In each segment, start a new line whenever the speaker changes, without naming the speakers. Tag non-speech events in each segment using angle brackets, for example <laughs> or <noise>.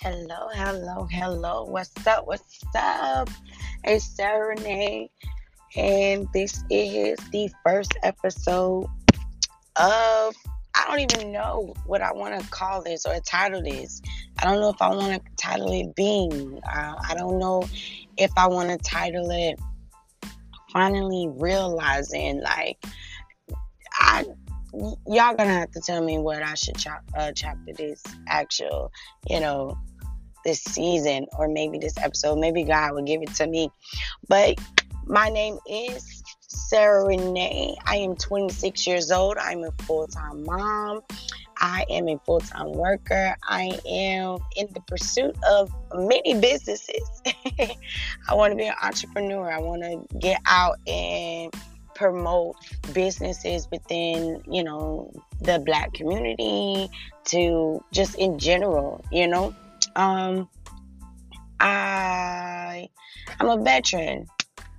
Hello, hello, hello. What's up? What's up? It's Sarah Renee, and this is the first episode of I don't even know what I want to call this or title this. I don't know if I want to title it Being. Uh, I don't know if I want to title it Finally Realizing. Like, I y'all gonna have to tell me what I should chop, uh, chapter this actual, you know, this season or maybe this episode. Maybe God will give it to me. But my name is Sarah Renee. I am 26 years old. I'm a full time mom. I am a full time worker. I am in the pursuit of many businesses. <laughs> I want to be an entrepreneur. I want to get out and promote businesses within, you know, the black community to just in general, you know. Um, I I'm a veteran.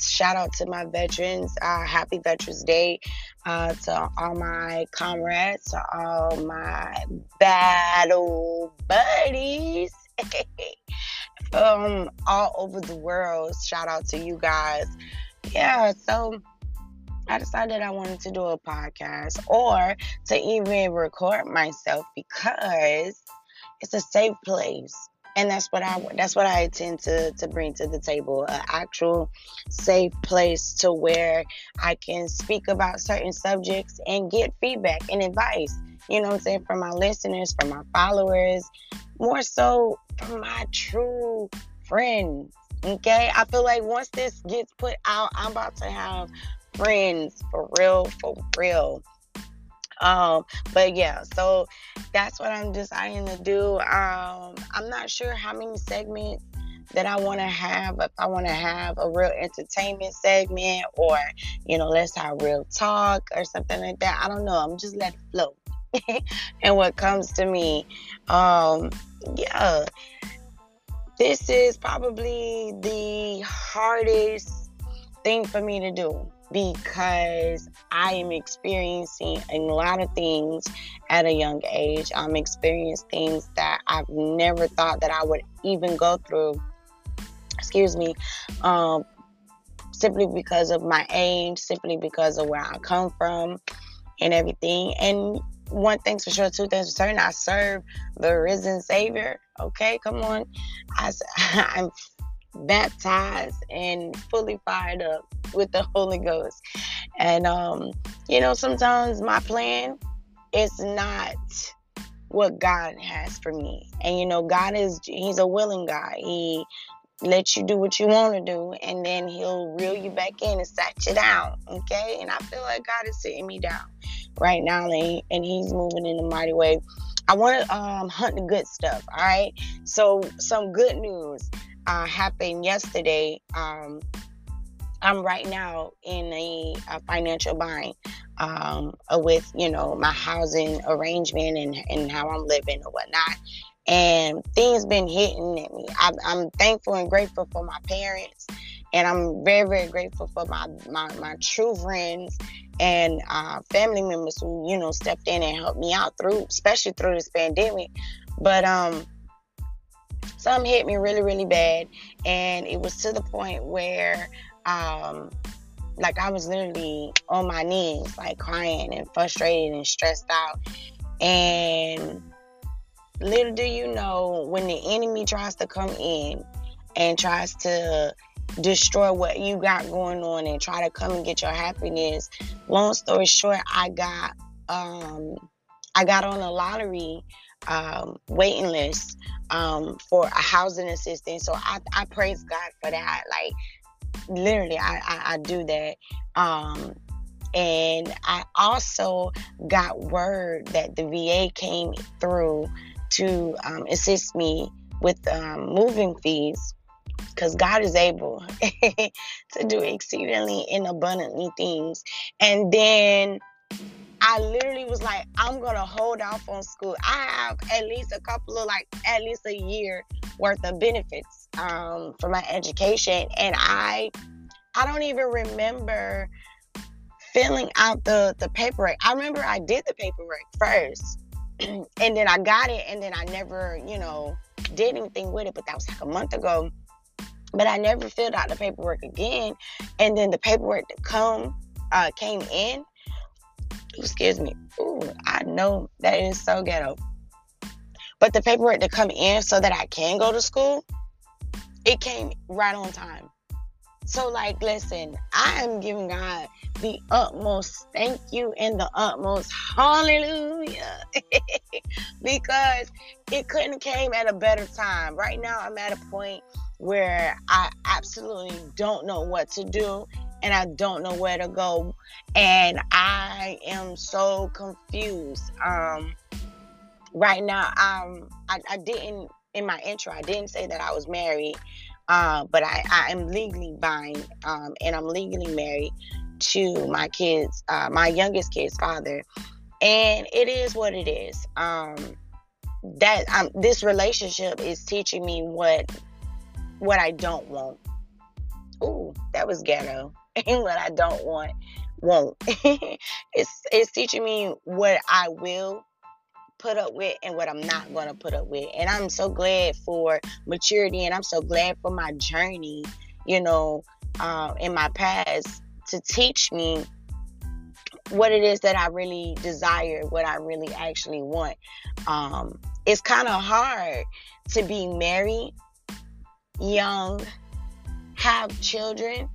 Shout out to my veterans. Uh, happy Veterans Day uh, to all my comrades, to all my battle buddies <laughs> um, all over the world. Shout out to you guys. Yeah, so I decided I wanted to do a podcast or to even record myself because it's a safe place and that's what I that's what I intend to to bring to the table an actual safe place to where I can speak about certain subjects and get feedback and advice. You know what I'm saying from my listeners, from my followers, more so from my true friends. Okay, I feel like once this gets put out, I'm about to have friends for real, for real. Um, but yeah, so that's what I'm deciding to do. Um, I'm not sure how many segments that I want to have. If I want to have a real entertainment segment or, you know, let's have real talk or something like that. I don't know. I'm just letting it flow. <laughs> and what comes to me, um, yeah, this is probably the hardest thing for me to do because I am experiencing a lot of things at a young age. I'm experiencing things that I've never thought that I would even go through. Excuse me. Um, simply because of my age, simply because of where I come from and everything. And one thing's for sure, two things for certain, I serve the risen Savior. Okay, come on. I, <laughs> I'm baptized and fully fired up with the <laughs> Holy Ghost. And um, you know, sometimes my plan is not what God has for me. And you know, God is he's a willing God. He lets you do what you want to do and then he'll reel you back in and set you down. Okay? And I feel like God is sitting me down right now and, he's moving in a mighty way. I want to um, hunt the good stuff. All right. So, some good news uh, happened yesterday. Um, I'm right now in a, a financial bind um, with, you know, my housing arrangement and, and how I'm living or whatnot. And things been hitting at me. I, I'm thankful and grateful for my parents. And I'm very, very grateful for my, my, my true friends and uh, family members who, you know, stepped in and helped me out through, especially through this pandemic. But um, something hit me really, really bad. And it was to the point where, um, like, I was literally on my knees, like crying and frustrated and stressed out. And little do you know, when the enemy tries to come in and tries to destroy what you got going on and try to come and get your happiness. Long story short, I got um I got on a lottery um, waiting list um, for a housing assistance. So I, I praise God for that. Like literally, I, I, I do that. Um, and I also got word that the VA came through to um, assist me with um, moving fees because God is able <laughs> to do exceedingly and abundantly things. And then I literally was like, I'm gonna hold off on school. I have at least a couple of like at least a year worth of benefits um, for my education, and I I don't even remember filling out the the paperwork. I remember I did the paperwork first, <clears throat> and then I got it, and then I never, you know, did anything with it. But that was like a month ago. But I never filled out the paperwork again. And then the paperwork to come uh, came in. Excuse me. Ooh, I know that is so ghetto. But the paperwork to come in so that I can go to school, it came right on time. So, like, listen, I am giving God the utmost thank you and the utmost hallelujah <laughs> because it couldn't came at a better time. Right now, I'm at a point where I absolutely don't know what to do and I don't know where to go, and I am so confused. Um, right now, um, I, I didn't in my intro, I didn't say that I was married. Uh, but I, I am legally bind um, and I'm legally married to my kids, uh, my youngest kid's father, and it is what it is. Um, that um, this relationship is teaching me what what I don't want. Ooh, that was ghetto. And <laughs> what I don't want won't. <laughs> it's it's teaching me what I will put up with and what I'm not to put up with. And I'm so glad for maturity and I'm so glad for my journey, you know, uh, in my past to teach me what it is that I really desire, what I really actually want. Um, it's kind of hard to be married, young, have children,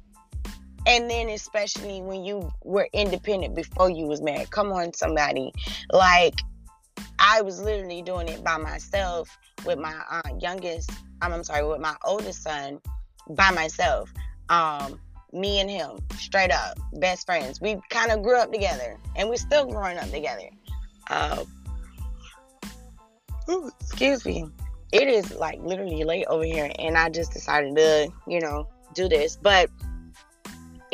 and then especially when you were independent before you was married. Come on, somebody. Like I was literally doing it by myself with my uh, youngest. I'm, I'm sorry, with my oldest son by myself. Um, me and him, straight up, best friends. We kind of grew up together, and we're still growing up together. Uh, ooh, excuse me. It is like literally late over here, and I just decided to, you know, do this. But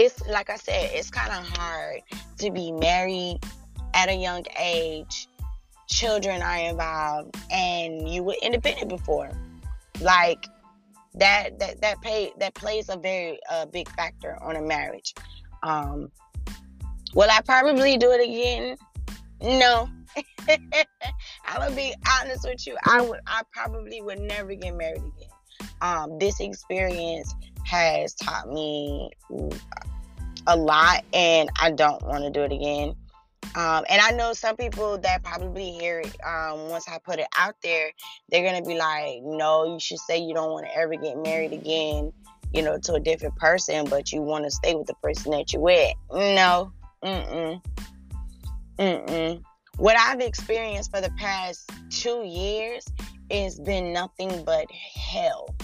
it's like I said, it's kind of hard to be married at a young age children are involved and you were independent before. Like that that that pay that plays a very uh, big factor on a marriage. Um will i probably do it again? No. <laughs> I'm gonna be honest with you i would i probably would never get married again. Um this experience has taught me a lot and i don't want to do it again um, and I know some people that probably hear it um, once I put it out there, they're gonna be like, "No, you should say you don't want to ever get married again, you know, to a different person, but you want to stay with the person that you're with." No, Mm mm mm, mm What I've experienced for the past two years has been nothing but hell.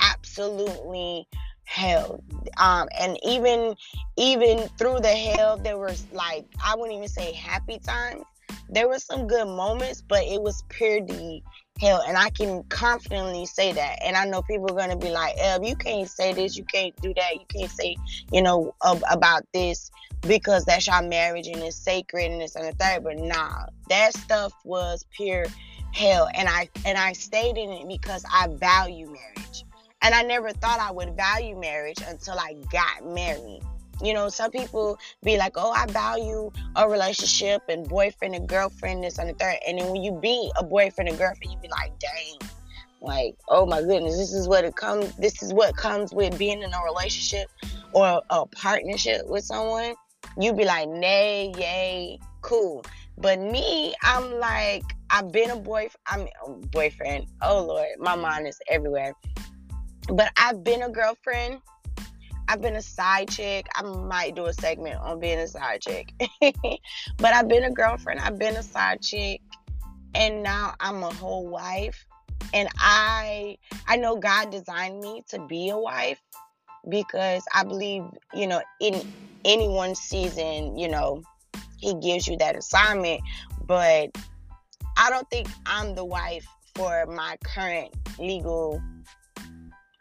Absolutely hell. Um and even even through the hell there was like i wouldn't even say happy times. There were some good moments but it was purely hell and i can confidently say that. And i know people are going to be like Eb, you can't say this you can't do that you can't say you know ab- about this because that's your marriage and it's sacred and it's on the third but nah that stuff was pure hell and i and i stayed in it because i value marriage and I never thought I would value marriage until I got married. You know, some people be like, oh, I value a relationship and boyfriend and girlfriend, this and the third. And then when you be a boyfriend and girlfriend, you be like, dang, like, oh my goodness, this is what it comes, this is what comes with being in a relationship or a partnership with someone. You be like, nay, yay, cool. But me, I'm like, I've been a boyfriend, I'm a boyfriend. Oh Lord, my mind is everywhere. But I've been a girlfriend. I've been a side chick. I might do a segment on being a side chick. <laughs> but I've been a girlfriend. I've been a side chick. And now I'm a whole wife. And I I know God designed me to be a wife because I believe, you know, in anyone's season, you know, he gives you that assignment. But I don't think I'm the wife for my current legal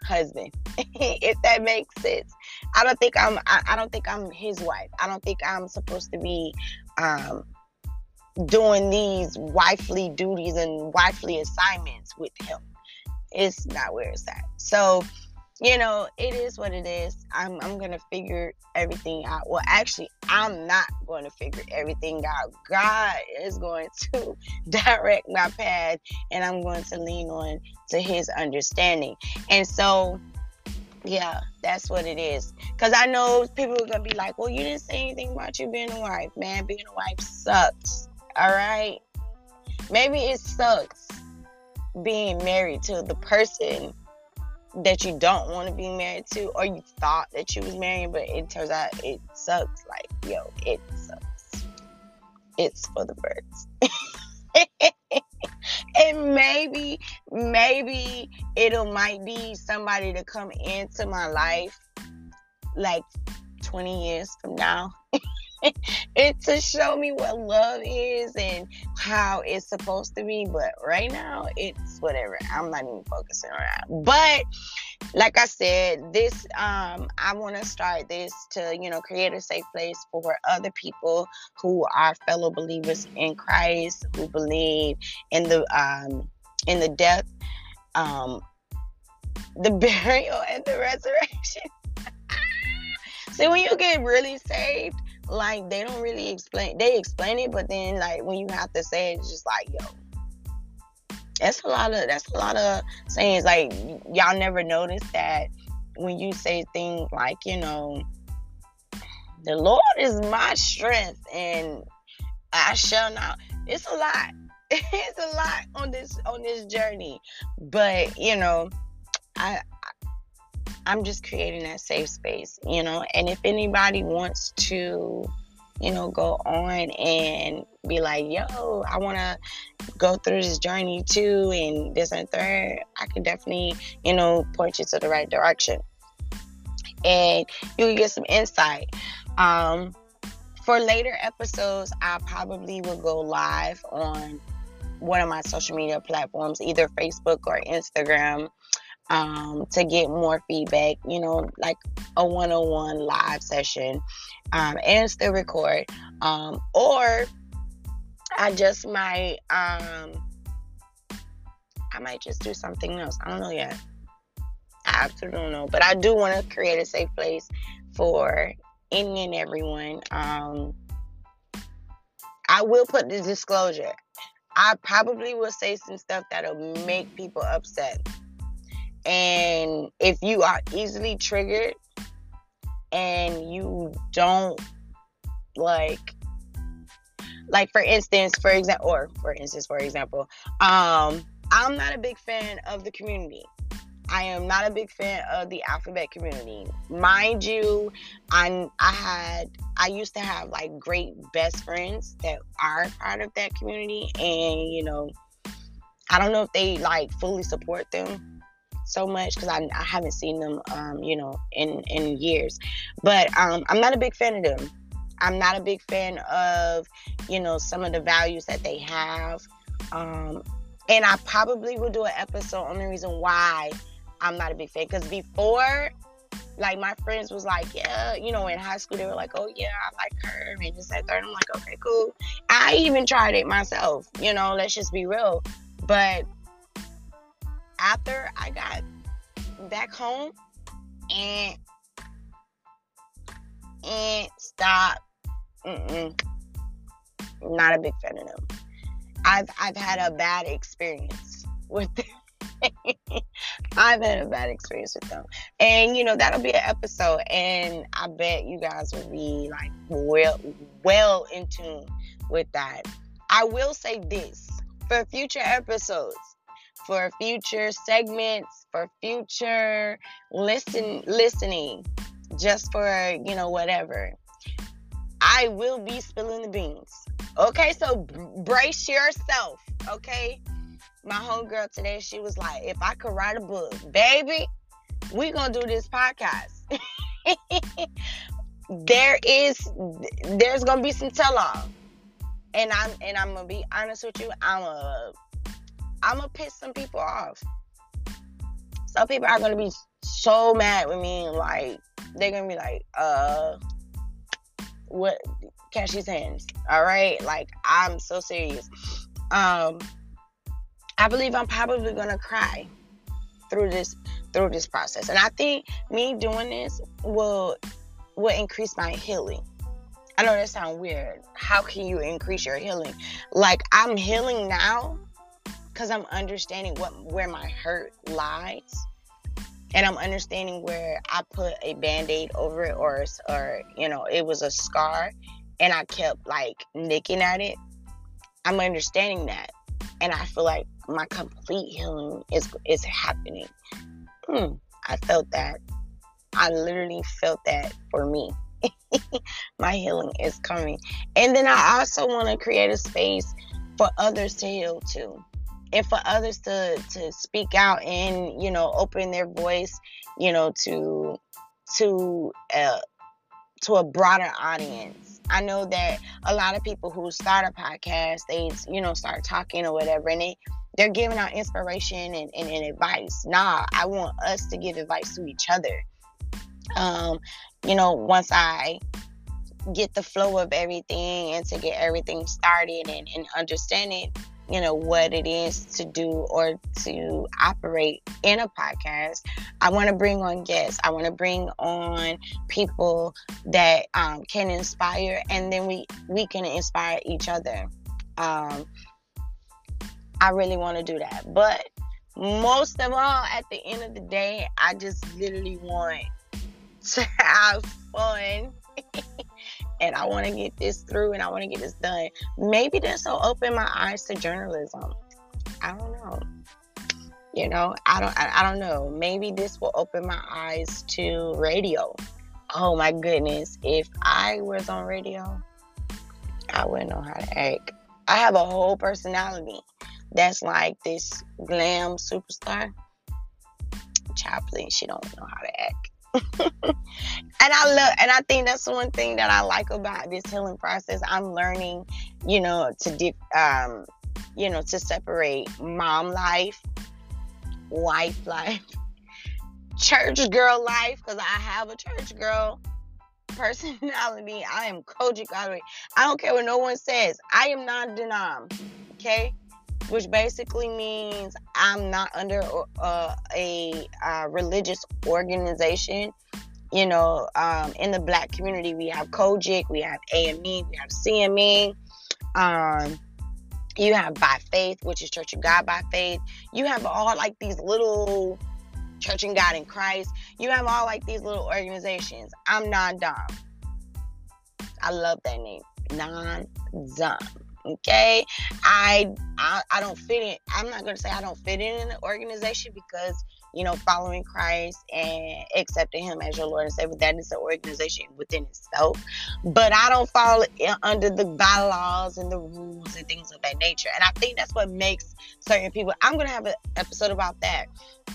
husband <laughs> if that makes sense. I don't think i'm I, I, don't think i'm his wife. I don't think i'm supposed to be um, doing these wifely duties and wifely assignments with him. It's not where it's at. So you know, it is what it is. I'm I'm gonna figure everything out. Well, actually, I'm not going to figure everything out. God is going <laughs> to direct my path, and I'm going to lean on to His understanding. And so, yeah, that's what it is. Cause I know people are gonna be like, "Well, you didn't say anything about you being a wife, man. Being a wife sucks." All right, maybe it sucks being married to the person that you don't want to be married to or you thought that you was married but it turns out it sucks like yo it sucks. It's for the birds. <laughs> And maybe maybe it'll might be somebody to come into my life like 20 years from now <laughs> <laughs> it to show me what love is and how it's supposed to be. But right now, it's whatever. I'm not even focusing on that. But like I said, this um, I want to start this to you know create a safe place for other people who are fellow believers in Christ who believe in the um, in the death, um, the <laughs> burial, and the resurrection. <laughs> See, when you get really saved, like they don't really explain they explain it but then like when you have to say it, it's just like yo. That's a lot of that's a lot of sayings like y'all never notice that when you say things like you know the lord is my strength and i shall not it's a lot <laughs> it's a lot on this on this journey but you know i I'm just creating that safe space, you know. And if anybody wants to, you know, go on and be like, yo, I want to go through this journey too, and this and third, I can definitely, you know, point you to the right direction. And you can get some insight. Um, for later episodes, I probably will go live on one of my social media platforms, either Facebook or Instagram um, to get more feedback, you know, like a one on one live session um, and still record. Um, or I just might, um, I might just do something else. I don't know yet. I absolutely don't know. But I do want to create a safe place for any and everyone. Um, I will put the disclosure. I probably will say some stuff that'll make people upset and if you are easily triggered and you don't like like for instance for example or for instance for example um i'm not a big fan of the community. I am not a big fan of the alphabet community. Mind you i i had i used to have like great best friends that are part of that community. And you know i don't know if they like fully support them so much because I, I haven't seen them, um, you know, in in years. But um, I'm not a big fan of them. I'm not a big fan of, you know, some of the values that they have. Um, and I probably will do an episode on the reason why I'm not a big fan. Because before, like my friends was like, yeah, you know, in high school they were like, oh yeah, I like her and just that third. I'm like, okay, cool. I even tried it myself. You know, let's just be real. But after I got back home and and stop. Not a big fan of them. I've I've had a bad experience with them. <laughs> I've had a bad experience with them. And you know, that'll be an episode and I bet you guys will be like well well in tune with that. I will say this for future episodes for future segments, for future listen listening, just for you know whatever. I will be spilling the beans. Okay, so brace yourself. Okay, my homegirl today, she was like, if I could write a book, baby, we gonna do this podcast. <laughs> there is, there's gonna be some tell all, and I'm and I'm gonna be honest with you. I'm a I'm gonna piss some people off. Some people are gonna be so mad with me, like they're gonna be like, uh, what? Catch his hands, all right? Like I'm so serious. Um, I believe I'm probably gonna cry through this through this process. And I think me doing this will will increase my healing. I know that sounds weird. How can you increase your healing? Like I'm healing now because I'm understanding what where my hurt lies. And I'm understanding where I put a band-aid over it or or you know, it was a scar and I kept like nicking at it. I'm understanding that. And I feel like my complete healing is is happening. Hmm, I felt that. I literally felt that for me. <laughs> my healing is coming. And then I also want to create a space for others to heal too. And for others to to speak out and, you know, open their voice, you know, to to uh to a broader audience. I know that a lot of people who start a podcast, they, you know, start talking or whatever, and they they're giving out inspiration and, and, and advice. Nah, I want us to give advice to each other. Um, you know, once I get the flow of everything and to get everything started and, and understanding, you know, what it is to do or to operate in a podcast, I want to bring on guests. I want to bring on people that um, can inspire, and then we we can inspire each other. Um, I really want to do that, but most of all, at the end of the day, I just literally want to <laughs> have fun. <laughs> and I want to get this through and I want to get this done. Maybe this will open my eyes to journalism. I don't know. You know, I don't I, I don't know. Maybe this will open my eyes to radio. Oh my goodness. If I was on radio, I wouldn't know how to act. I have a whole personality that's like this glam superstar. Chaplin, she don't know how to act. <laughs> and I love, and I think that's one thing that I like about this healing process. I'm learning, you know, to dip, um, you know, to separate mom life, wife life, <laughs> church girl life, because I have a church girl personality. I am the way. I don't care what no one says. I am non-denom. Okay which basically means I'm not under uh, a religious organization. You know, um, in the black community, we have COGIC, we have AME, we have CME. Um, you have By Faith, which is Church of God by Faith. You have all like these little Church of God in Christ. You have all like these little organizations. I'm non-dom. I love that name, non-dom. Okay, I, I I don't fit in. I'm not gonna say I don't fit in an organization because you know following Christ and accepting Him as your Lord and Savior that is an organization within itself. But I don't fall under the bylaws and the rules and things of that nature. And I think that's what makes certain people. I'm gonna have an episode about that.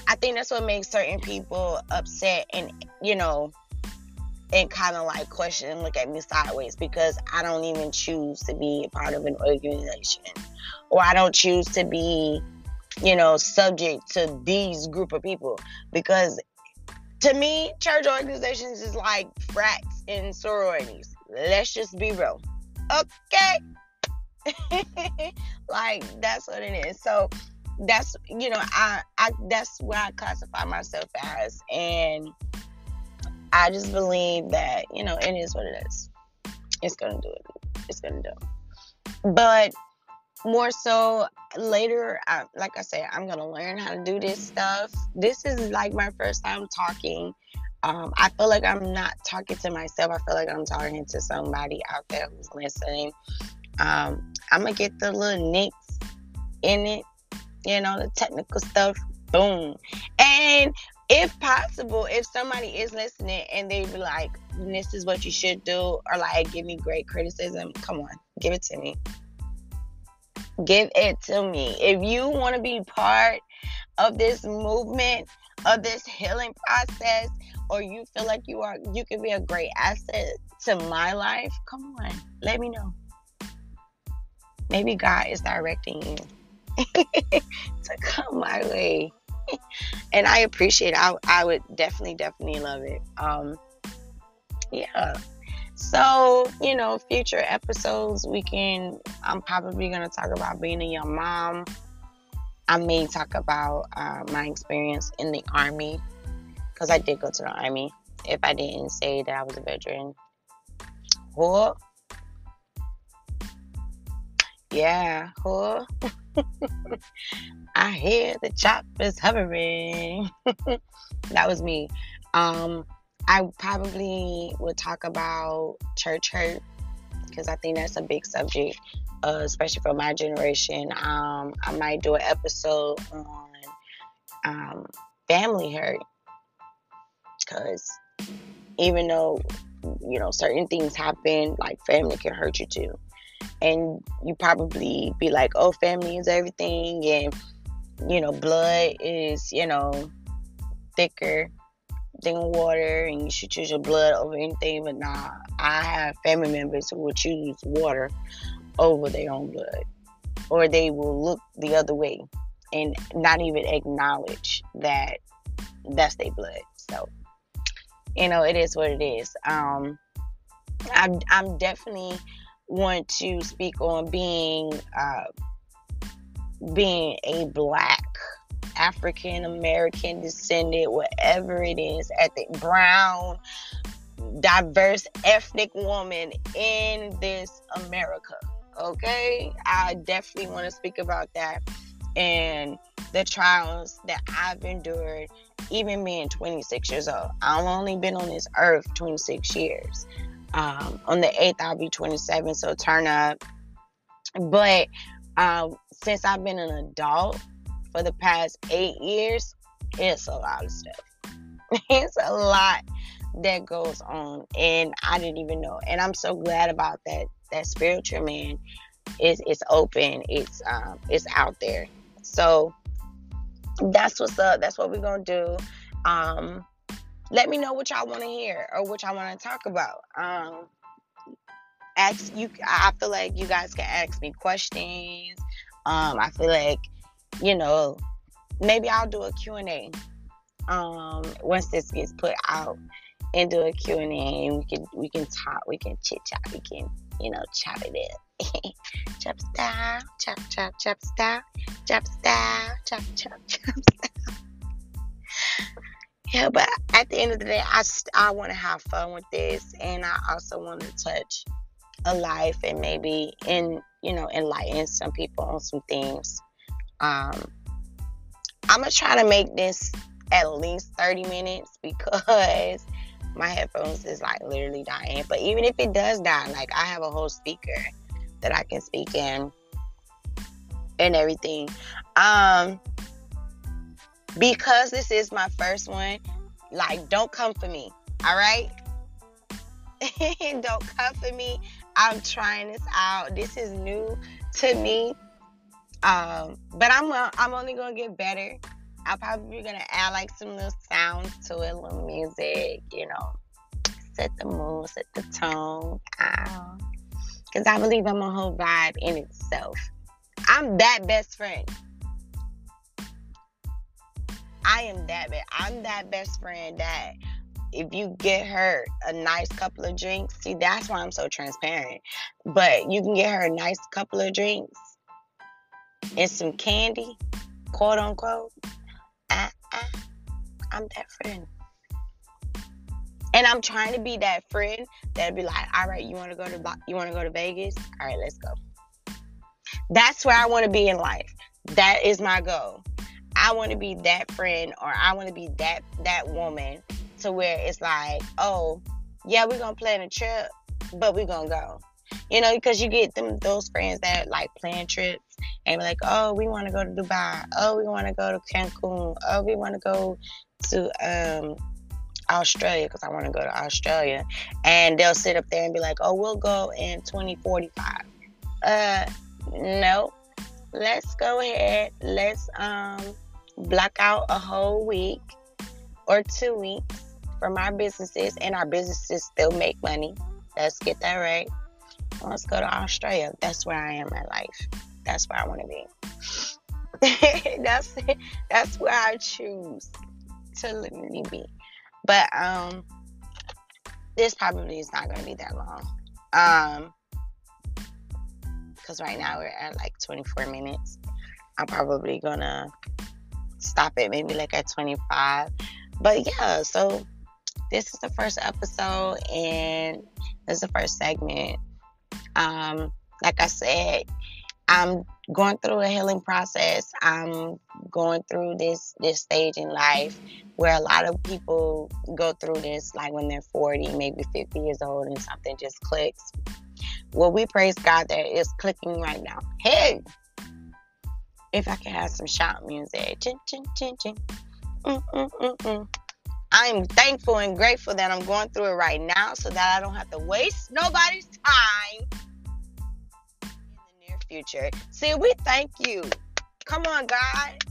I think that's what makes certain people upset and you know and kind of like question and look at me sideways because I don't even choose to be a part of an organization or I don't choose to be, you know, subject to these group of people because to me, church organizations is like frats and sororities. Let's just be real. Okay? <laughs> like that's what it is. So that's you know, I I that's where I classify myself as and I just believe that, you know, it is what it is. It's going to do it. It's going to do. But more so later, I, like I said, I'm going to learn how to do this stuff. This is like my first time talking. Um, I feel like I'm not talking to myself. I feel like I'm talking to somebody out there who's listening. Um, I'm going to get the little nicks in it, you know, the technical stuff. Boom. And if possible, if somebody is listening and they be like, this is what you should do, or like give me great criticism, come on, give it to me. Give it to me. If you want to be part of this movement, of this healing process, or you feel like you are you can be a great asset to my life, come on, let me know. Maybe God is directing you <laughs> to come my way. <laughs> and I appreciate it. I, I would definitely, definitely love it. Um, yeah. So, you know, future episodes, we can, I'm probably going to talk about being a young mom. I may talk about uh, my experience in the army because I did go to the army. If I didn't say that I was a veteran, whoa, yeah, whoa. <laughs> I hear the choppers hovering. <laughs> that was me. Um, I probably would talk about church hurt because I think that's a big subject, uh, especially for my generation. Um, I might do an episode on um, family hurt because even though you know certain things happen, like family can hurt you too, and you probably be like, "Oh, family is everything," and you know, blood is you know thicker than water, and you should choose your blood over anything. But nah, I have family members who will choose water over their own blood, or they will look the other way and not even acknowledge that that's their blood. So, you know, it is what it is. Um, I'm, I'm definitely want to speak on being uh, being a black African American descendant, whatever it is, ethnic brown, diverse ethnic woman in this America. Okay, I definitely want to speak about that and the trials that I've endured, even being 26 years old. I've only been on this earth 26 years. Um, on the 8th, I'll be 27, so turn up. But um, since I've been an adult for the past eight years, it's a lot of stuff. <laughs> it's a lot that goes on, and I didn't even know. And I'm so glad about that. That spiritual man is it's open. It's um, it's out there. So that's what's up. That's what we're gonna do. Um, let me know what y'all want to hear or what y'all want to talk about. Um, ask you. I feel like you guys can ask me questions. Um, I feel like you know maybe I'll do a Q and A. Um, once this gets put out, and do a Q and A, and we can we can talk, we can chit chat, we can you know chat it up. <laughs> chop style, chop, chop, chop style, chop style, chop, chop, chop style. Yeah, but at the end of the day, I, I want to have fun with this, and I also want to touch a life and maybe in you know enlighten some people on some things. Um, I'm gonna try to make this at least 30 minutes because my headphones is like literally dying. But even if it does die, like I have a whole speaker that I can speak in and everything. Um because this is my first one, like don't come for me. All right? <laughs> don't come for me. I'm trying this out. This is new to me. Um, but I'm I'm only gonna get better. I'm probably gonna add like some little sounds to it, little music, you know, set the mood, set the tone. Because I believe I'm a whole vibe in itself. I'm that best friend. I am that bad. I'm that best friend that if you get her a nice couple of drinks, see, that's why I'm so transparent. But you can get her a nice couple of drinks and some candy, quote unquote. Uh, uh, I'm that friend. And I'm trying to be that friend that'd be like, all right, you want to go to you want to go to Vegas? All right, let's go. That's where I want to be in life. That is my goal. I want to be that friend, or I want to be that that woman to where it's like, oh, yeah, we're gonna plan a trip, but we're gonna go. You know, because you get them those friends that like plan trips and be like, oh, we want to go to Dubai. Oh, we want to go to Cancun. Oh, we want to go to um Australia because I want to go to Australia. And they'll sit up there and be like, oh, we'll go in 2045. Uh, no. Let's go ahead. Let's um block out a whole week or two weeks from our businesses, and our businesses still make money. Let's get that right. Let's go to Australia. That's where I am in life. That's where I want to be. <laughs> that's that's where I choose to literally be. But um, this probably is not going to be that long. Um, because right now we're at like 24 minutes. I'm probably gonna stop it maybe like at 25. But yeah, so this is the first episode and this is the first segment. Um, like I said, I'm going through a healing process. I'm going through this this stage in life where a lot of people go through this like when they're 40, maybe 50 years old and something just clicks. Well, we praise God that it's clicking right now. Hey, if I can have some shout music. Chin, chin, chin, chin. Mm, mm, mm. I'm thankful and grateful that I'm going through it right now so that I don't have to waste nobody's time in the near future. See, we thank you. Come on, God.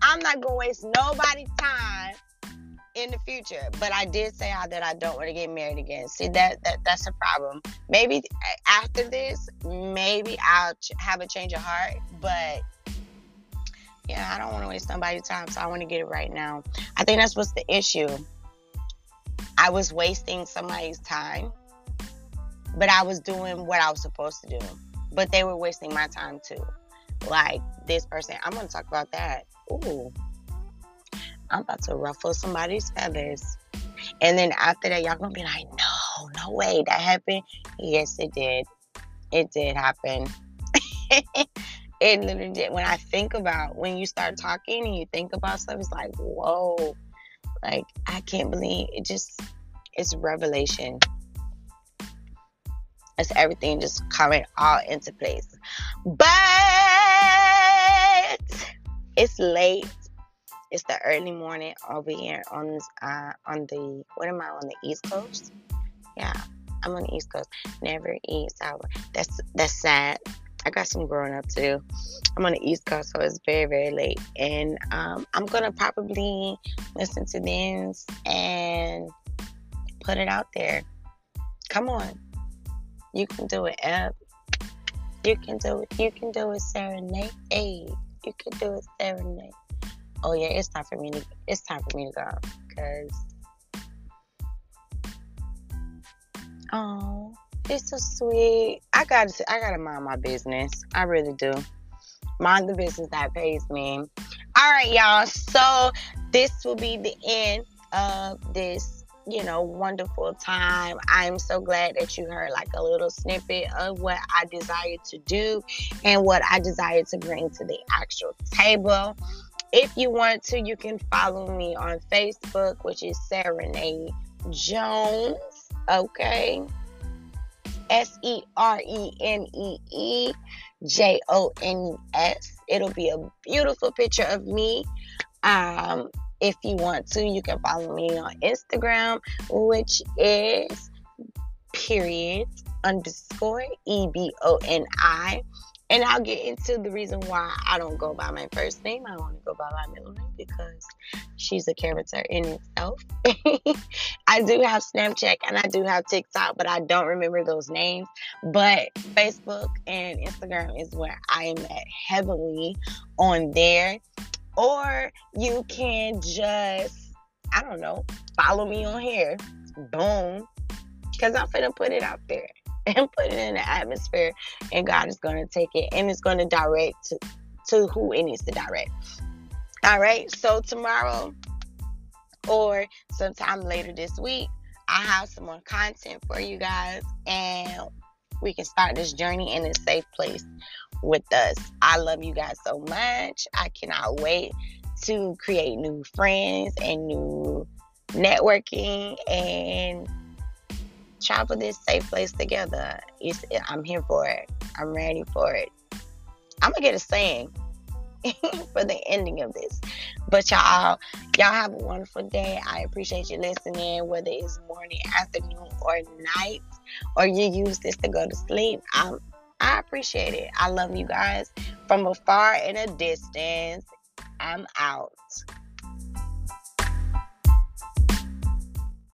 I'm not going to waste nobody's time in the future. But I did say that I don't want to get married again. See that, that that's a problem. Maybe after this, maybe I'll have a change of heart. But yeah, I don't want to waste somebody's time, so I want to get it right now. I think that's what's the issue. I was wasting somebody's time, but I was doing what I was supposed to do. But they were wasting my time too. Like this person, I'm gonna talk about that. Ooh, I'm about to ruffle somebody's feathers. And then after that, y'all gonna be like, no, no way, that happened. Yes, it did. It did happen. <laughs> it literally did. When I think about when you start talking and you think about stuff, it's like, whoa, like I can't believe it. Just it's revelation. It's everything just coming all into place. But it's late it's the early morning over here on uh, on the what am I on the East Coast? Yeah, I'm on the East Coast. Never eat sour. That's that's sad. I got some growing up to do. I'm on the East Coast, so it's very very late, and um, I'm gonna probably listen to this and put it out there. Come on, you can do it, Eb. You can do it. You can do it, Serenee. Hey, you can do it, Serenee oh yeah, it's time for me to it's time for me to go because oh, it's so sweet. I got to I gotta mind my business. I really do. Mind the business that pays me. All right, y'all. So this will be the end of this you know, wonderful time. I'm so glad that you heard like a little snippet of what I desire to do and what I desire to bring to the actual table. If you want to, you can follow me on Facebook, which is Serenee Jones. Okay. S E R E N E E J O N E S. It'll be a beautiful picture of me. Um, if you want to, you can follow me on Instagram, which is period underscore E B O N I and I'll get into the reason why I don't go by my first name. I only go by my middle name because she's a character in itself. <laughs> I do have Snapchat and I do have TikTok, but I don't remember those names. But Facebook and Instagram is where I am at heavily on there. Or you can just, I don't know, follow me on here. Boom. Because I'm to put it out there and put it in the atmosphere, and God is going to take it and it's going to direct to, to who it needs to direct. All right, so tomorrow or sometime later this week, I have some more content for you guys, and we can start this journey in a safe place with us. I love you guys so much. I cannot wait to create new friends and new networking and travel this safe place together. It's, I'm here for it. I'm ready for it. I'm gonna get a saying <laughs> for the ending of this. But y'all, y'all have a wonderful day. I appreciate you listening, whether it's morning, afternoon, or night, or you use this to go to sleep. I'm, I appreciate it. I love you guys from afar and a distance. I'm out.